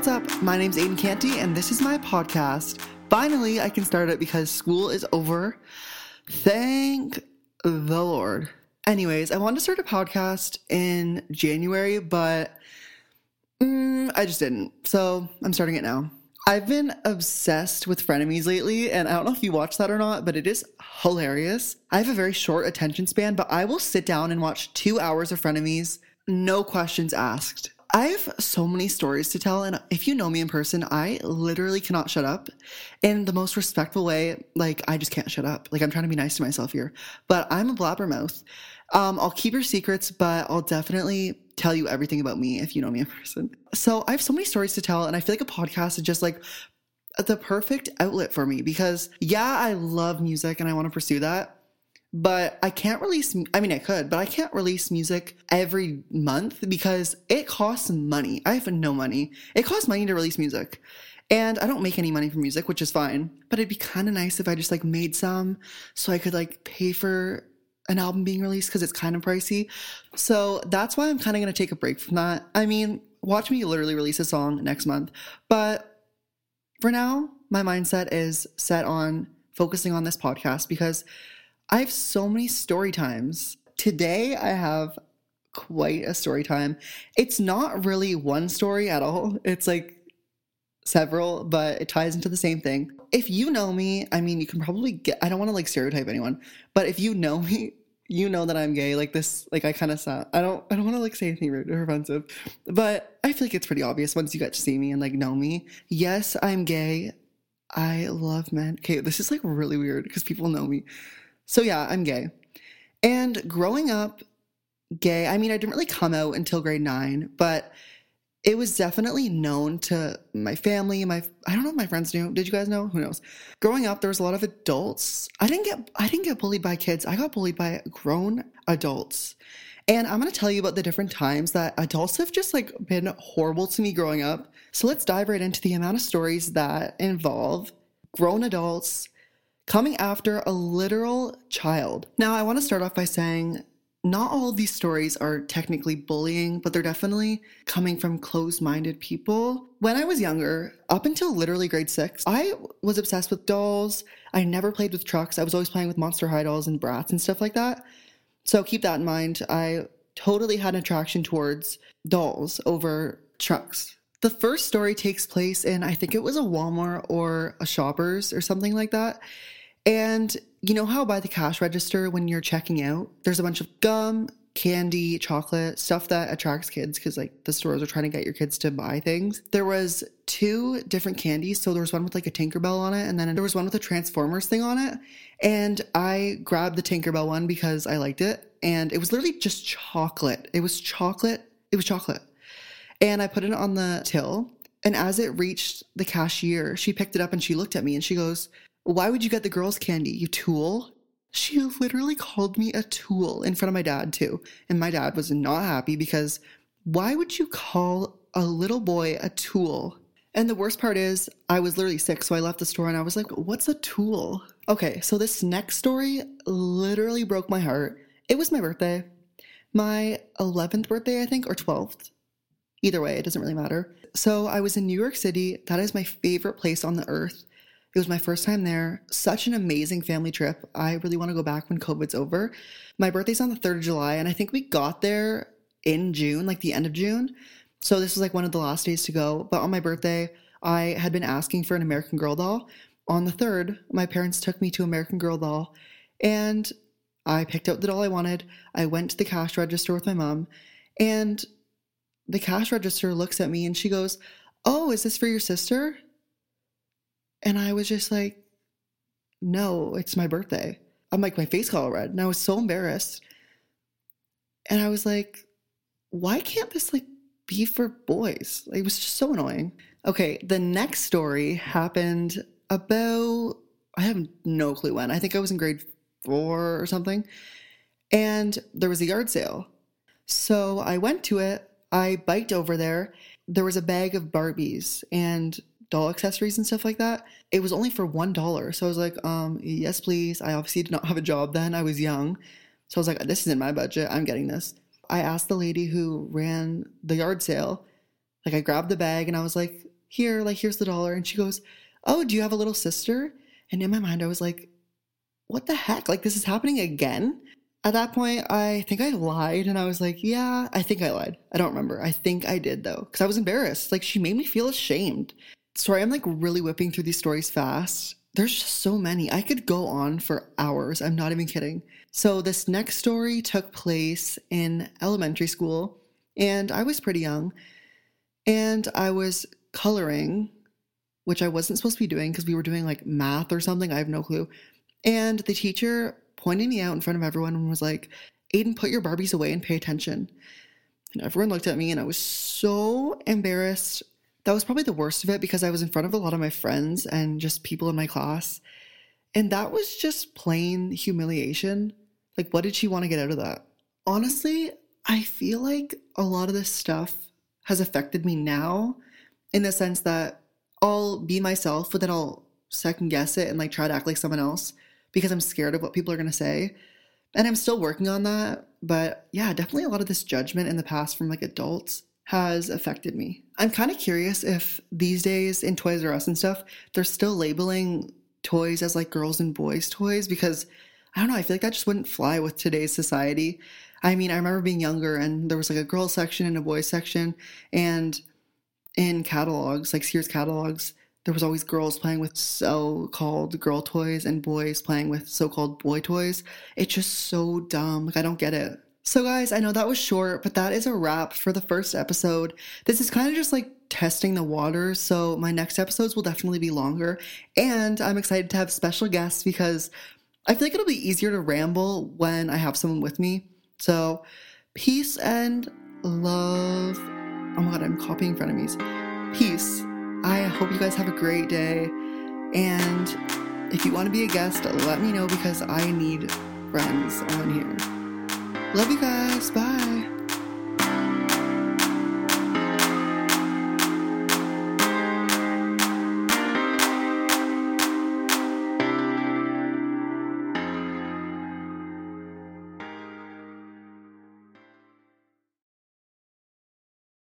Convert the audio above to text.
what's up? My name's Aiden Canty, and this is my podcast. Finally, I can start it because school is over. Thank the Lord. Anyways, I wanted to start a podcast in January, but mm, I just didn't. So I'm starting it now. I've been obsessed with frenemies lately, and I don't know if you watch that or not, but it is hilarious. I have a very short attention span, but I will sit down and watch two hours of frenemies, no questions asked. I have so many stories to tell, and if you know me in person, I literally cannot shut up in the most respectful way. Like, I just can't shut up. Like, I'm trying to be nice to myself here, but I'm a blabbermouth. Um, I'll keep your secrets, but I'll definitely tell you everything about me if you know me in person. So, I have so many stories to tell, and I feel like a podcast is just like the perfect outlet for me because, yeah, I love music and I want to pursue that but I can't release. I mean, I could, but I can't release music every month because it costs money. I have no money. It costs money to release music. And I don't make any money from music, which is fine. But it'd be kind of nice if I just like made some so I could like pay for an album being released because it's kind of pricey. So that's why I'm kind of going to take a break from that. I mean, watch me literally release a song next month. But for now, my mindset is set on focusing on this podcast because I have so many story times. Today, I have quite a story time. It's not really one story at all, it's like several, but it ties into the same thing. If you know me, I mean, you can probably get, I don't want to like stereotype anyone, but if you know me, you know that I'm gay. Like this, like I kind of sound, I don't, I don't want to like say anything rude or offensive, but I feel like it's pretty obvious once you get to see me and like know me. Yes, I'm gay. I love men. Okay, this is like really weird because people know me. So yeah, I'm gay. And growing up gay, I mean, I didn't really come out until grade nine, but it was definitely known to my family, my I don't know if my friends knew. Did you guys know? Who knows? Growing up, there was a lot of adults. I didn't get I didn't get bullied by kids. I got bullied by grown adults. And I'm going to tell you about the different times that adults have just like been horrible to me growing up. So let's dive right into the amount of stories that involve grown adults coming after a literal child. Now, I want to start off by saying not all of these stories are technically bullying, but they're definitely coming from closed minded people. When I was younger, up until literally grade six, I was obsessed with dolls. I never played with trucks. I was always playing with Monster High dolls and Bratz and stuff like that. So keep that in mind. I totally had an attraction towards dolls over trucks. The first story takes place in, I think it was a Walmart or a Shoppers or something like that. And you know how by the cash register, when you're checking out, there's a bunch of gum, candy, chocolate, stuff that attracts kids because like the stores are trying to get your kids to buy things. There was two different candies. So there was one with like a Tinkerbell on it, and then there was one with a Transformers thing on it. And I grabbed the Tinkerbell one because I liked it. And it was literally just chocolate. It was chocolate. It was chocolate. And I put it on the till. And as it reached the cashier, she picked it up and she looked at me and she goes, why would you get the girls' candy, you tool? She literally called me a tool in front of my dad, too. And my dad was not happy because why would you call a little boy a tool? And the worst part is, I was literally sick, so I left the store and I was like, what's a tool? Okay, so this next story literally broke my heart. It was my birthday, my 11th birthday, I think, or 12th. Either way, it doesn't really matter. So I was in New York City. That is my favorite place on the earth. It was my first time there. Such an amazing family trip. I really want to go back when COVID's over. My birthday's on the 3rd of July, and I think we got there in June, like the end of June. So this was like one of the last days to go. But on my birthday, I had been asking for an American Girl doll. On the 3rd, my parents took me to American Girl doll, and I picked out the doll I wanted. I went to the cash register with my mom, and the cash register looks at me and she goes, Oh, is this for your sister? And I was just like, no, it's my birthday. I'm like, my face got all red. And I was so embarrassed. And I was like, why can't this like be for boys? It was just so annoying. Okay, the next story happened about, I have no clue when. I think I was in grade four or something. And there was a yard sale. So I went to it. I biked over there. There was a bag of Barbies, and doll accessories and stuff like that. It was only for one dollar. So I was like, um, yes, please. I obviously did not have a job then. I was young. So I was like, this is in my budget. I'm getting this. I asked the lady who ran the yard sale, like I grabbed the bag and I was like, here, like, here's the dollar. And she goes, oh, do you have a little sister? And in my mind, I was like, what the heck? Like, this is happening again? At that point, I think I lied and I was like, yeah, I think I lied. I don't remember. I think I did though, because I was embarrassed. Like, she made me feel ashamed. Sorry, I'm like really whipping through these stories fast. There's just so many. I could go on for hours. I'm not even kidding. So, this next story took place in elementary school, and I was pretty young. And I was coloring, which I wasn't supposed to be doing because we were doing like math or something. I have no clue. And the teacher pointed me out in front of everyone and was like, Aiden, put your Barbies away and pay attention. And everyone looked at me and I was so embarrassed. That was probably the worst of it because I was in front of a lot of my friends and just people in my class. And that was just plain humiliation. Like, what did she want to get out of that? Honestly, I feel like a lot of this stuff has affected me now in the sense that I'll be myself, but then I'll second guess it and like try to act like someone else because I'm scared of what people are going to say. And I'm still working on that. But yeah, definitely a lot of this judgment in the past from like adults has affected me. I'm kind of curious if these days in Toys R Us and stuff, they're still labeling toys as like girls and boys toys because I don't know, I feel like that just wouldn't fly with today's society. I mean, I remember being younger and there was like a girls section and a boys section and in catalogs, like Sears catalogs, there was always girls playing with so-called girl toys and boys playing with so-called boy toys. It's just so dumb. Like I don't get it. So guys, I know that was short, but that is a wrap for the first episode. This is kind of just like testing the water, so my next episodes will definitely be longer. And I'm excited to have special guests because I feel like it'll be easier to ramble when I have someone with me. So, peace and love. Oh my god, I'm copying frenemies. Peace I hope you guys have a great day. And if you want to be a guest, let me know because I need friends on here. Love you guys. Bye.